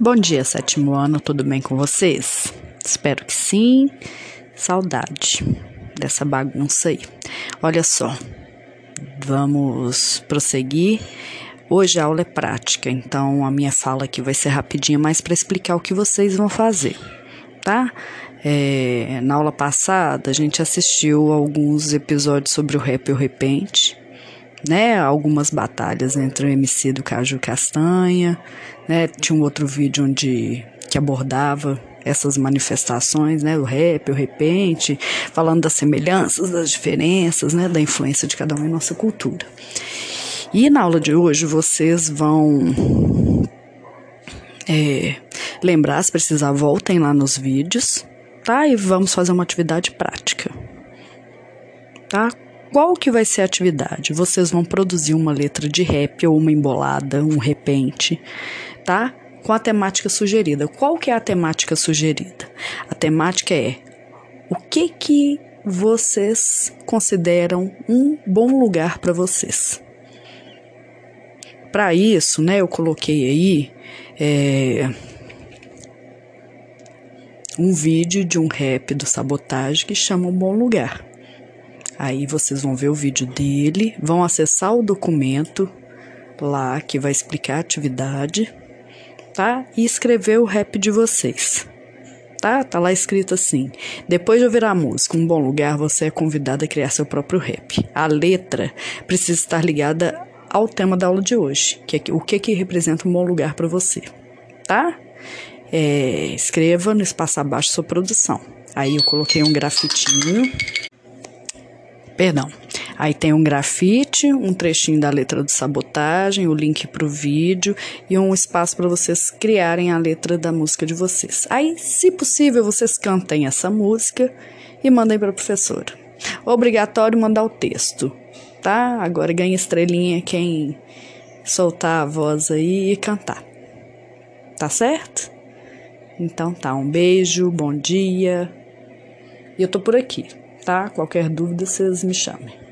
Bom dia, sétimo ano, tudo bem com vocês? Espero que sim. Saudade dessa bagunça aí. Olha só, vamos prosseguir. Hoje a aula é prática, então a minha fala aqui vai ser rapidinha, mas para explicar o que vocês vão fazer, tá? É, na aula passada a gente assistiu alguns episódios sobre o rap e o repente né, algumas batalhas entre o MC do Caju Castanha, né, tinha um outro vídeo onde que abordava essas manifestações, né, o rap, o repente, falando das semelhanças, das diferenças, né, da influência de cada um em nossa cultura. E na aula de hoje vocês vão é, lembrar, se precisar, voltem lá nos vídeos, tá? E vamos fazer uma atividade prática, tá? Qual que vai ser a atividade? Vocês vão produzir uma letra de rap ou uma embolada, um repente, tá? Com a temática sugerida. Qual que é a temática sugerida? A temática é o que que vocês consideram um bom lugar para vocês. Para isso, né, eu coloquei aí é, um vídeo de um rap do Sabotagem que chama Um Bom Lugar. Aí vocês vão ver o vídeo dele, vão acessar o documento lá que vai explicar a atividade, tá? E escrever o rap de vocês. Tá? Tá lá escrito assim: depois de ouvir a música, um bom lugar, você é convidado a criar seu próprio rap. A letra precisa estar ligada ao tema da aula de hoje, que é o que que representa um bom lugar para você, tá? É, escreva no espaço abaixo sua produção. Aí eu coloquei um grafitinho Perdão. Aí tem um grafite, um trechinho da letra de sabotagem, o link para o vídeo e um espaço para vocês criarem a letra da música de vocês. Aí, se possível, vocês cantem essa música e mandem para a professora. Obrigatório mandar o texto, tá? Agora ganha estrelinha quem soltar a voz aí e cantar. Tá certo? Então tá, um beijo, bom dia. E eu tô por aqui tá? Qualquer dúvida, vocês me chamem.